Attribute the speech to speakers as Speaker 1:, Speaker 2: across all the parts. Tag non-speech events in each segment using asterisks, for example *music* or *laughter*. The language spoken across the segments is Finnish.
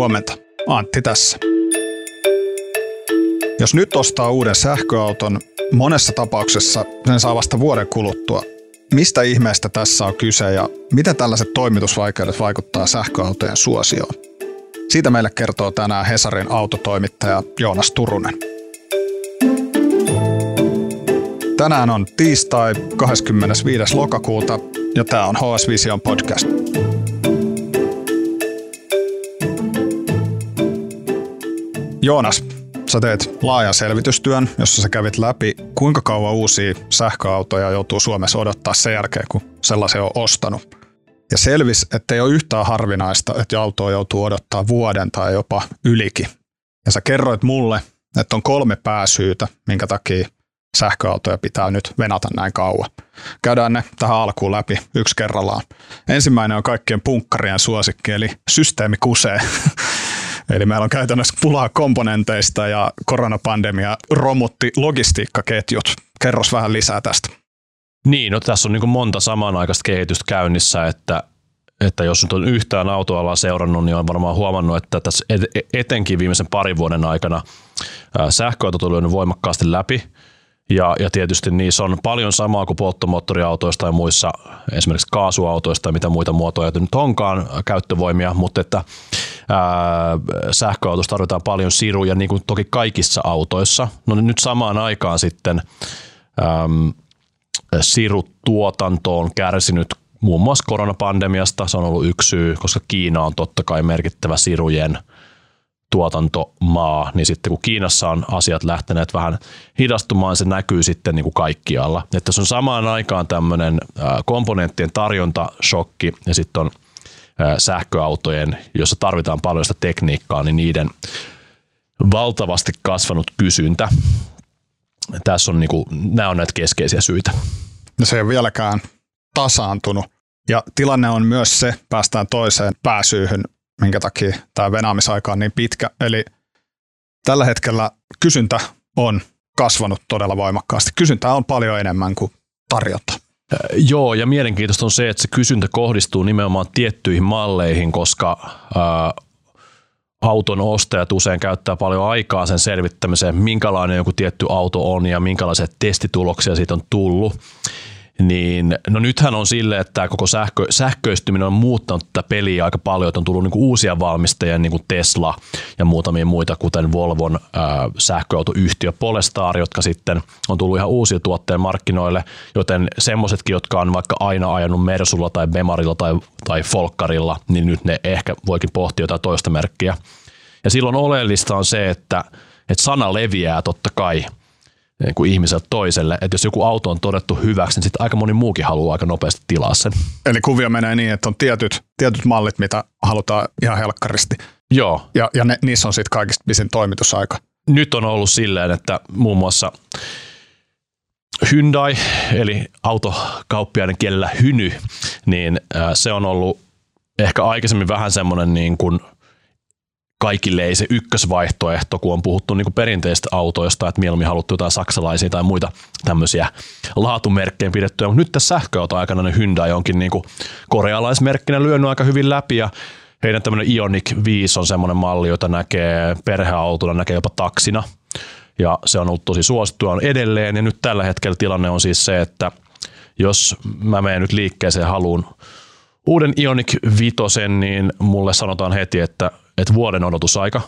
Speaker 1: Huomenta, Antti tässä. Jos nyt ostaa uuden sähköauton, monessa tapauksessa sen saa vasta vuoden kuluttua. Mistä ihmeestä tässä on kyse ja miten tällaiset toimitusvaikeudet vaikuttaa sähköautojen suosioon? Siitä meille kertoo tänään Hesarin autotoimittaja Joonas Turunen. Tänään on tiistai 25. lokakuuta ja tämä on HS Vision podcast. Joonas, sä teet laajan selvitystyön, jossa sä kävit läpi, kuinka kauan uusia sähköautoja joutuu Suomessa odottaa sen jälkeen, kun sellaisen on ostanut. Ja selvisi, että ei ole yhtään harvinaista, että autoa joutuu odottaa vuoden tai jopa ylikin. Ja sä kerroit mulle, että on kolme pääsyytä, minkä takia sähköautoja pitää nyt venata näin kauan. Käydään ne tähän alkuun läpi yksi kerrallaan. Ensimmäinen on kaikkien punkkarien suosikki, eli systeemi kusee. Eli meillä on käytännössä pulaa komponenteista ja koronapandemia romutti logistiikkaketjut. Kerros vähän lisää tästä.
Speaker 2: Niin, no tässä on niin monta samanaikaista kehitystä käynnissä, että, että jos nyt on yhtään autoalaa seurannut, niin on varmaan huomannut, että tässä etenkin viimeisen parin vuoden aikana sähköautot on voimakkaasti läpi – ja, ja tietysti niissä on paljon samaa kuin polttomoottoriautoista ja muissa esimerkiksi kaasuautoista ja mitä muita muotoja nyt onkaan käyttövoimia, mutta että ää, sähköautossa tarvitaan paljon siruja niin kuin toki kaikissa autoissa. No nyt samaan aikaan sitten äm, sirutuotanto on kärsinyt muun muassa koronapandemiasta. Se on ollut yksi syy, koska Kiina on totta kai merkittävä sirujen – tuotantomaa, niin sitten kun Kiinassa on asiat lähteneet vähän hidastumaan, se näkyy sitten niin kuin kaikkialla. Että se on samaan aikaan tämmöinen komponenttien tarjontashokki ja sitten on sähköautojen, jossa tarvitaan paljon sitä tekniikkaa, niin niiden valtavasti kasvanut kysyntä. Tässä on niin kuin, nämä on näitä keskeisiä syitä.
Speaker 1: No se ei ole vieläkään tasaantunut. Ja tilanne on myös se, päästään toiseen pääsyyhyn, minkä takia tämä venaamisaika on niin pitkä. Eli tällä hetkellä kysyntä on kasvanut todella voimakkaasti. Kysyntää on paljon enemmän kuin tarjonta.
Speaker 2: Joo, ja mielenkiintoista on se, että se kysyntä kohdistuu nimenomaan tiettyihin malleihin, koska ää, auton ostajat usein käyttää paljon aikaa sen selvittämiseen, minkälainen joku tietty auto on ja minkälaisia testituloksia siitä on tullut niin no nythän on sille, että tämä koko sähkö, sähköistyminen on muuttanut tätä peliä aika paljon, että on tullut niinku uusia valmistajia, niin kuin Tesla ja muutamia muita, kuten Volvon äh, sähköautoyhtiö Polestar, jotka sitten on tullut ihan uusia tuotteen markkinoille, joten semmoisetkin, jotka on vaikka aina ajanut Mersulla tai Bemarilla tai, tai Folkkarilla, niin nyt ne ehkä voikin pohtia jotain toista merkkiä. Ja silloin oleellista on se, että, että sana leviää totta kai – niin kuin ihmiseltä toiselle. Että jos joku auto on todettu hyväksi, niin sitten aika moni muukin haluaa aika nopeasti tilaa sen.
Speaker 1: Eli kuvio menee niin, että on tietyt, tietyt mallit, mitä halutaan ihan helkkaristi.
Speaker 2: Joo.
Speaker 1: Ja, ja ne, niissä on sitten kaikista pisin toimitusaika.
Speaker 2: Nyt on ollut silleen, että muun muassa Hyundai, eli autokauppiaiden kielellä hyny, niin se on ollut ehkä aikaisemmin vähän semmoinen niin kuin – kaikille ei se ykkösvaihtoehto, kun on puhuttu niin perinteistä autoista, että mieluummin haluttu jotain saksalaisia tai muita tämmöisiä laatumerkkejä pidettyä, mutta nyt tässä sähköauto-aikana ne Hyundai onkin niin korealaismerkkinä lyönyt aika hyvin läpi ja heidän tämmöinen Ioniq 5 on semmoinen malli, jota näkee perheautona, näkee jopa taksina. Ja se on ollut tosi suosittua on edelleen ja nyt tällä hetkellä tilanne on siis se, että jos mä menen nyt liikkeeseen haluun uuden Ioniq 5, niin mulle sanotaan heti, että että vuoden odotusaika.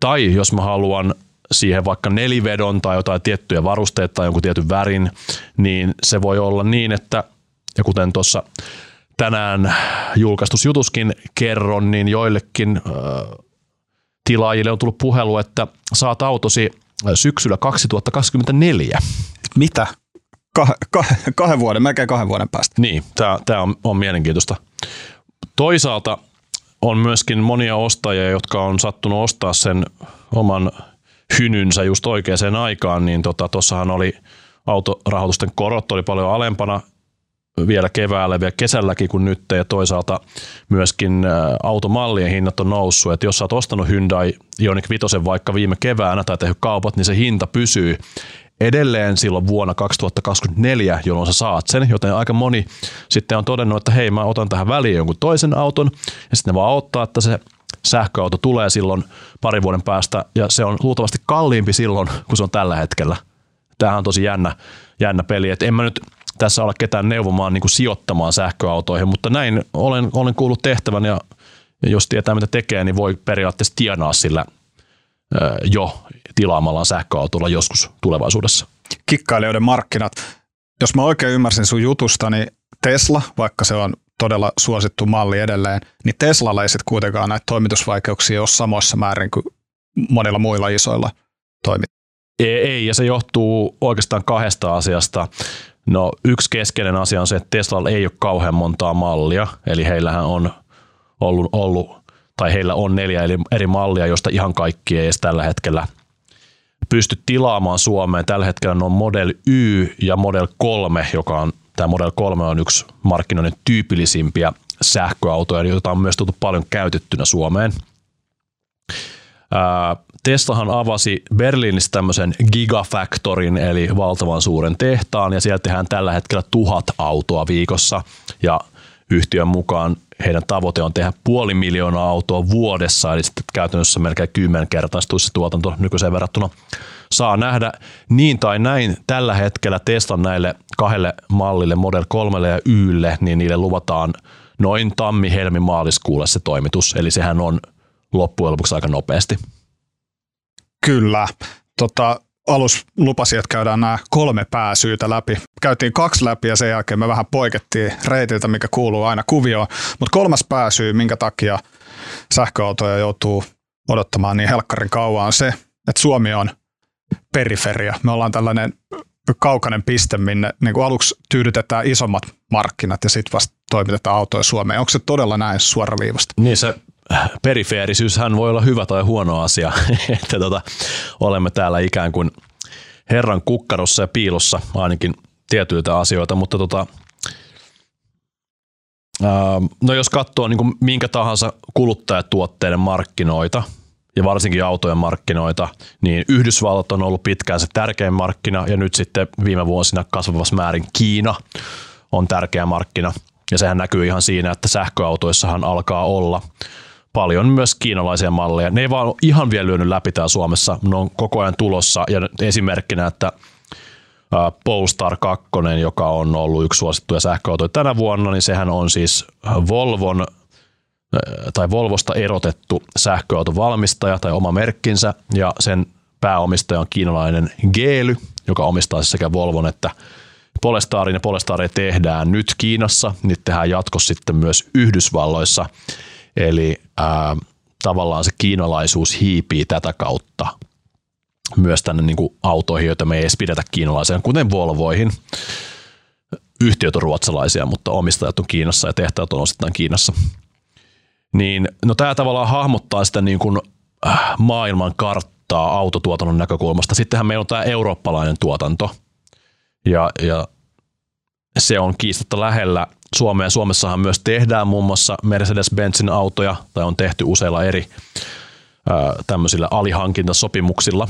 Speaker 2: Tai jos mä haluan siihen vaikka nelivedon tai jotain tiettyjä varusteita tai jonkun tietyn värin, niin se voi olla niin, että ja kuten tuossa tänään julkaistus jutuskin kerron, niin joillekin äh, tilaajille on tullut puhelu, että saat autosi syksyllä 2024.
Speaker 1: Mitä? Kah- kah- kahden vuoden, melkein kahden vuoden päästä.
Speaker 2: Niin, tämä on, on mielenkiintoista. Toisaalta on myöskin monia ostajia, jotka on sattunut ostaa sen oman hynynsä just oikeaan aikaan, niin tuossahan tota, oli autorahoitusten korot oli paljon alempana vielä keväällä, vielä kesälläkin kuin nyt, ja toisaalta myöskin automallien hinnat on noussut, että jos sä oot ostanut Hyundai Ioniq 5 vaikka viime keväänä tai tehnyt kaupat, niin se hinta pysyy edelleen silloin vuonna 2024, jolloin sä saat sen, joten aika moni sitten on todennut, että hei mä otan tähän väliin jonkun toisen auton ja sitten ne vaan ottaa, että se sähköauto tulee silloin parin vuoden päästä ja se on luultavasti kalliimpi silloin kuin se on tällä hetkellä. Tämähän on tosi jännä, jännä peli. Et en mä nyt tässä ole ketään neuvomaan niin kuin sijoittamaan sähköautoihin, mutta näin olen, olen kuullut tehtävän ja jos tietää mitä tekee, niin voi periaatteessa tienaa sillä jo tilaamallaan sähköautolla joskus tulevaisuudessa.
Speaker 1: Kikkailijoiden markkinat. Jos mä oikein ymmärsin sun jutusta, niin Tesla, vaikka se on todella suosittu malli edelleen, niin Teslalla ei sitten kuitenkaan näitä toimitusvaikeuksia ole samoissa määrin kuin monilla muilla isoilla toimittajilla.
Speaker 2: Ei, ei, ja se johtuu oikeastaan kahdesta asiasta. No yksi keskeinen asia on se, että Teslalla ei ole kauhean montaa mallia, eli heillähän on ollut, ollut tai heillä on neljä eri mallia, joista ihan kaikki ei edes tällä hetkellä pysty tilaamaan Suomeen. Tällä hetkellä on Model Y ja Model 3, joka on, tämä Model 3 on yksi markkinoiden tyypillisimpiä sähköautoja, joita on myös tullut paljon käytettynä Suomeen. Teslahan avasi Berliinissä tämmöisen Gigafactorin, eli valtavan suuren tehtaan, ja siellä tehdään tällä hetkellä tuhat autoa viikossa, ja yhtiön mukaan heidän tavoite on tehdä puoli miljoonaa autoa vuodessa, eli sitten käytännössä melkein kymmenkertaistuisi tuotanto nykyiseen verrattuna. Saa nähdä niin tai näin tällä hetkellä Teslan näille kahdelle mallille, Model 3 ja Ylle, niin niille luvataan noin tammi, helmi, maaliskuulle se toimitus, eli sehän on loppujen lopuksi aika nopeasti.
Speaker 1: Kyllä. Tota, alus lupasi, että käydään nämä kolme pääsyytä läpi. Käytiin kaksi läpi ja sen jälkeen me vähän poikettiin reitiltä, mikä kuuluu aina kuvioon. Mutta kolmas pääsyy, minkä takia sähköautoja joutuu odottamaan niin helkkarin kauan, on se, että Suomi on periferia. Me ollaan tällainen kaukainen piste, minne niin kuin aluksi tyydytetään isommat markkinat ja sitten vasta toimitetaan autoja Suomeen. Onko se todella näin suoraviivasta?
Speaker 2: Niin se perifeerisyyshän voi olla hyvä tai huono asia, *laughs* että tota, olemme täällä ikään kuin Herran kukkarossa ja piilossa ainakin tietyiltä asioita, mutta tota, no jos katsoo niin kuin minkä tahansa kuluttajatuotteiden markkinoita ja varsinkin autojen markkinoita, niin Yhdysvallat on ollut pitkään se tärkein markkina ja nyt sitten viime vuosina kasvavassa määrin Kiina on tärkeä markkina. Ja sehän näkyy ihan siinä, että sähköautoissahan alkaa olla paljon myös kiinalaisia malleja. Ne ei vaan ihan vielä lyönyt läpi täällä Suomessa, ne on koko ajan tulossa. Ja esimerkkinä, että Polestar 2, joka on ollut yksi suosittuja sähköautoja tänä vuonna, niin sehän on siis Volvon tai Volvosta erotettu sähköautovalmistaja tai oma merkkinsä. Ja sen pääomistaja on kiinalainen Geely, joka omistaa siis sekä Volvon että Polestarin. Ja Polestaria tehdään nyt Kiinassa, niitä tehdään jatkossa sitten myös Yhdysvalloissa. Eli ää, tavallaan se kiinalaisuus hiipii tätä kautta myös tänne niin kuin autoihin, joita me ei edes pidetä kiinalaisia, kuten Volvoihin. Yhtiöt on ruotsalaisia, mutta omistajat on Kiinassa ja tehtävät on osittain Kiinassa. Niin, no tämä tavallaan hahmottaa sitä niin kuin, äh, maailman karttaa autotuotannon näkökulmasta. Sittenhän meillä on tämä eurooppalainen tuotanto. Ja, ja se on kiistatta lähellä Suomeen. Suomessahan myös tehdään muun muassa Mercedes-Benzin autoja, tai on tehty useilla eri ää, tämmöisillä alihankintasopimuksilla.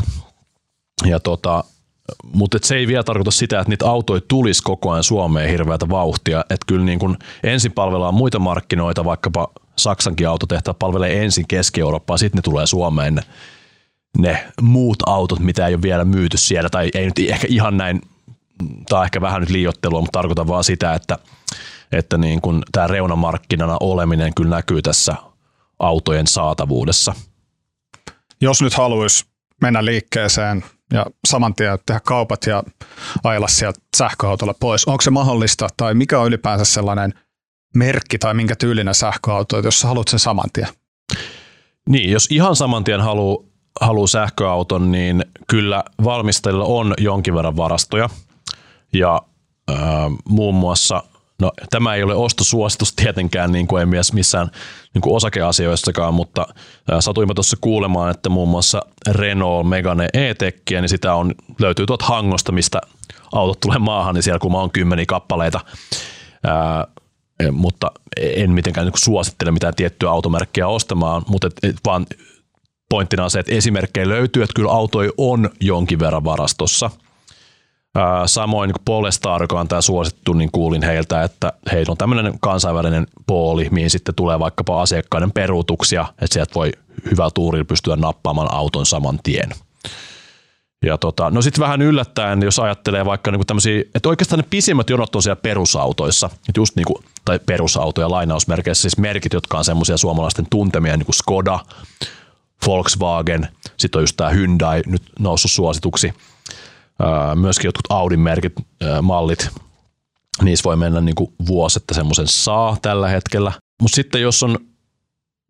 Speaker 2: Ja tota, mutta se ei vielä tarkoita sitä, että niitä autoja tulisi koko ajan Suomeen hirveätä vauhtia. Että kyllä niin kun ensin palvellaan muita markkinoita, vaikkapa Saksankin autotehtaat palvelee ensin Keski-Eurooppaa, sitten ne tulee Suomeen ne, ne muut autot, mitä ei ole vielä myyty siellä, tai ei nyt ehkä ihan näin on ehkä vähän nyt liiottelua, mutta tarkoitan vaan sitä, että, että niin kun tämä reunamarkkinana oleminen kyllä näkyy tässä autojen saatavuudessa.
Speaker 1: Jos nyt haluaisi mennä liikkeeseen ja saman tien tehdä kaupat ja ajella sieltä sähköautolla pois, onko se mahdollista tai mikä on ylipäänsä sellainen merkki tai minkä tyylinen sähköauto, jos sä haluat sen saman tien?
Speaker 2: Niin, jos ihan saman tien haluaa haluu sähköauton, niin kyllä valmistajilla on jonkin verran varastoja – ja äh, muun muassa, no tämä ei ole ostosuositus tietenkään, niin kuin ei missään niin kuin osakeasioissakaan, mutta satuimme tuossa kuulemaan, että muun muassa Renault Megane e niin sitä on, löytyy tuot Hangosta, mistä autot tulee maahan, niin siellä kun on kymmeniä kappaleita, äh, mutta en mitenkään niin suosittele mitään tiettyä automerkkiä ostamaan, mutta et, et vaan pointtina on se, että esimerkkejä löytyy, että kyllä autoja on jonkin verran varastossa – Samoin niin Polestar, joka on tämä suosittu, niin kuulin heiltä, että heillä on tämmöinen kansainvälinen pooli, mihin sitten tulee vaikkapa asiakkaiden peruutuksia, että sieltä voi hyvä tuurilla pystyä nappaamaan auton saman tien. Ja tota, no sitten vähän yllättäen, jos ajattelee vaikka niinku tämmöisiä, että oikeastaan ne pisimmät jonot on siellä perusautoissa, että just niinku, tai perusautoja lainausmerkeissä, siis merkit, jotka on semmoisia suomalaisten tuntemia, niin kuin Skoda, Volkswagen, sitten on just tämä Hyundai nyt noussut suosituksi, myöskin jotkut Audin merkit, mallit, niissä voi mennä niinku vuosi, että semmoisen saa tällä hetkellä. Mutta sitten jos on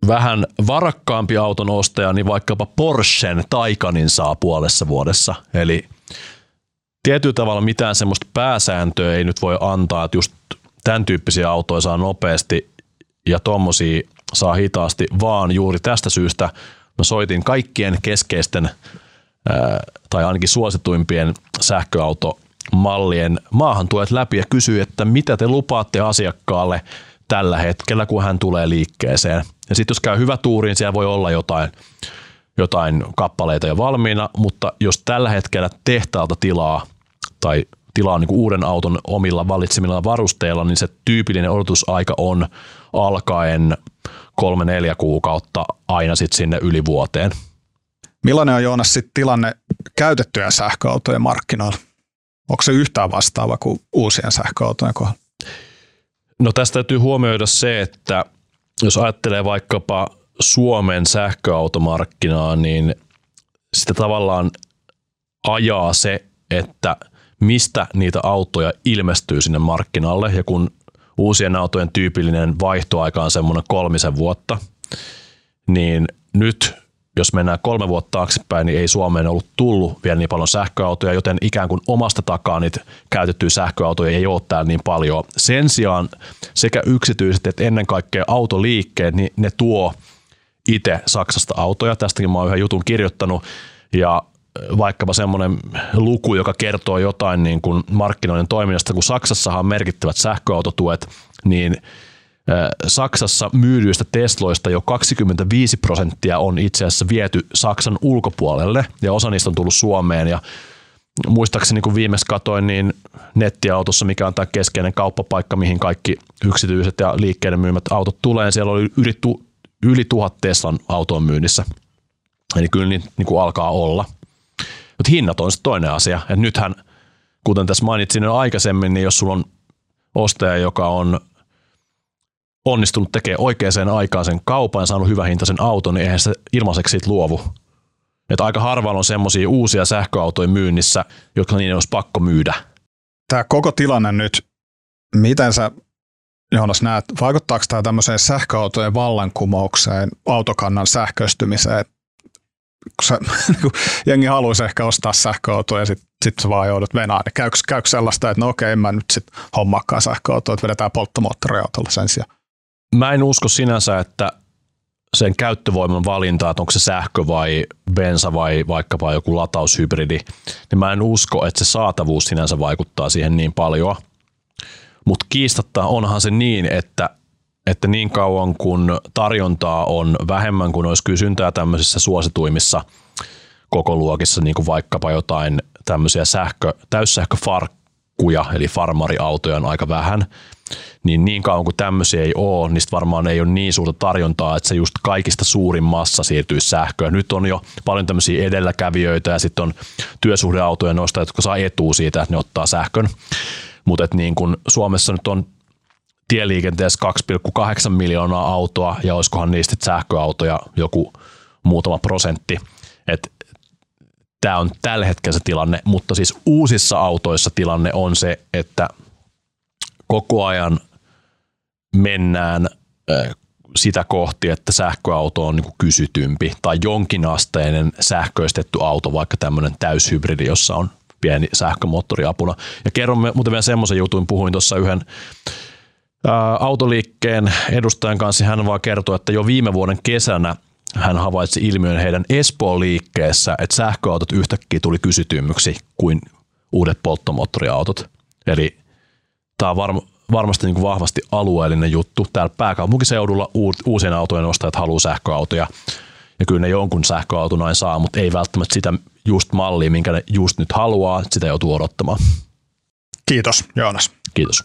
Speaker 2: vähän varakkaampi auton ostaja, niin vaikkapa Porschen Taycanin saa puolessa vuodessa. Eli tietyllä tavalla mitään semmoista pääsääntöä ei nyt voi antaa, että just tämän tyyppisiä autoja saa nopeasti ja tommosia saa hitaasti, vaan juuri tästä syystä mä soitin kaikkien keskeisten tai ainakin suosituimpien sähköautomallien maahantuojat läpi ja kysyi, että mitä te lupaatte asiakkaalle tällä hetkellä, kun hän tulee liikkeeseen. Ja sitten jos käy hyvä tuuri, niin siellä voi olla jotain, jotain kappaleita jo valmiina, mutta jos tällä hetkellä tehtaalta tilaa tai tilaa niin uuden auton omilla valitsemilla varusteilla, niin se tyypillinen odotusaika on alkaen kolme neljä kuukautta aina sitten sinne yli vuoteen.
Speaker 1: Millainen on Joonas sitten tilanne käytettyjen sähköautojen markkinoilla? Onko se yhtään vastaava kuin uusien sähköautojen kohdalla?
Speaker 2: No tästä täytyy huomioida se, että jos ajattelee vaikkapa Suomen sähköautomarkkinaa, niin sitä tavallaan ajaa se, että mistä niitä autoja ilmestyy sinne markkinalle. Ja kun uusien autojen tyypillinen vaihtoaika on semmoinen kolmisen vuotta, niin nyt jos mennään kolme vuotta taaksepäin, niin ei Suomeen ollut tullut vielä niin paljon sähköautoja, joten ikään kuin omasta takaa niitä käytettyjä sähköautoja ei ole täällä niin paljon. Sen sijaan sekä yksityiset että ennen kaikkea autoliikkeet, niin ne tuo itse Saksasta autoja. Tästäkin mä oon yhden jutun kirjoittanut ja vaikkapa semmoinen luku, joka kertoo jotain niin kuin markkinoiden toiminnasta, kun Saksassahan on merkittävät sähköautotuet, niin Saksassa myydyistä Tesloista jo 25 prosenttia on itse asiassa viety Saksan ulkopuolelle ja osa niistä on tullut Suomeen ja muistaakseni kun viimeksi katoin, niin nettiautossa, mikä on tämä keskeinen kauppapaikka, mihin kaikki yksityiset ja liikkeiden myymät autot tulee, siellä oli yli, tu, yli tuhat Teslan autoa myynnissä. Eli kyllä niin, niin kuin alkaa olla. Mutta hinnat on sitten toinen asia. Et nythän, kuten tässä mainitsin jo aikaisemmin, niin jos sulla on ostaja, joka on onnistunut tekemään oikeaan aikaan sen kaupan saanut hyvän hintaisen auton, niin eihän se ilmaiseksi siitä luovu. Että aika harvalla on semmoisia uusia sähköautoja myynnissä, jotka niin olisi pakko myydä.
Speaker 1: Tämä koko tilanne nyt, miten sä Joonas näet, vaikuttaako tämä tämmöiseen sähköautojen vallankumoukseen, autokannan sähköistymiseen? Sä, *laughs* niin jengi haluaisi ehkä ostaa sähköautoja ja sitten sit sä vaan joudut venaan, niin käykö, käykö sellaista, että no okei, en mä nyt sitten hommaakaan sähköautoa, että vedetään polttomoottoriautolla sen sijaan?
Speaker 2: Mä en usko sinänsä, että sen käyttövoiman valinta, että onko se sähkö vai bensa vai vaikkapa joku lataushybridi, niin mä en usko, että se saatavuus sinänsä vaikuttaa siihen niin paljon. Mutta kiistatta onhan se niin, että, että niin kauan kun tarjontaa on vähemmän kuin olisi kysyntää tämmöisissä suosituimmissa kokoluokissa, niin kuin vaikkapa jotain tämmöisiä sähkö, täyssähköfarkkuja, eli farmariautoja on aika vähän, niin niin kauan kuin tämmöisiä ei ole, niin varmaan ei ole niin suurta tarjontaa, että se just kaikista suurin massa siirtyy sähköön. Nyt on jo paljon tämmöisiä edelläkävijöitä ja sitten on työsuhdeautojen nostajat, jotka saa etua siitä, että ne ottaa sähkön. Mutta niin kun Suomessa nyt on tieliikenteessä 2,8 miljoonaa autoa ja olisikohan niistä sähköautoja joku muutama prosentti. Et tämä on tällä hetkellä se tilanne, mutta siis uusissa autoissa tilanne on se, että koko ajan mennään sitä kohti, että sähköauto on niin kysytympi tai jonkinasteinen sähköistetty auto, vaikka tämmöinen täyshybridi, jossa on pieni sähkömoottori apuna. Ja kerron muuten vielä semmoisen jutun, puhuin tuossa yhden autoliikkeen edustajan kanssa, hän vaan kertoi, että jo viime vuoden kesänä hän havaitsi ilmiön heidän Espoon liikkeessä, että sähköautot yhtäkkiä tuli kysytymyksi kuin uudet polttomoottoriautot. Eli tämä on varma, varmasti niin kuin vahvasti alueellinen juttu. Täällä pääkaupunkiseudulla uusien autojen ostajat haluaa sähköautoja Ja kyllä ne jonkun sähköauton aina saa, mutta ei välttämättä sitä just mallia, minkä ne just nyt haluaa, sitä joutuu odottamaan.
Speaker 1: Kiitos, Joonas.
Speaker 2: Kiitos.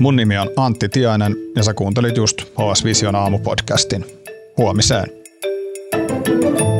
Speaker 1: Mun nimi on Antti Tiainen ja sä kuuntelit just HS Vision aamupodcastin. Huomiseen. thank you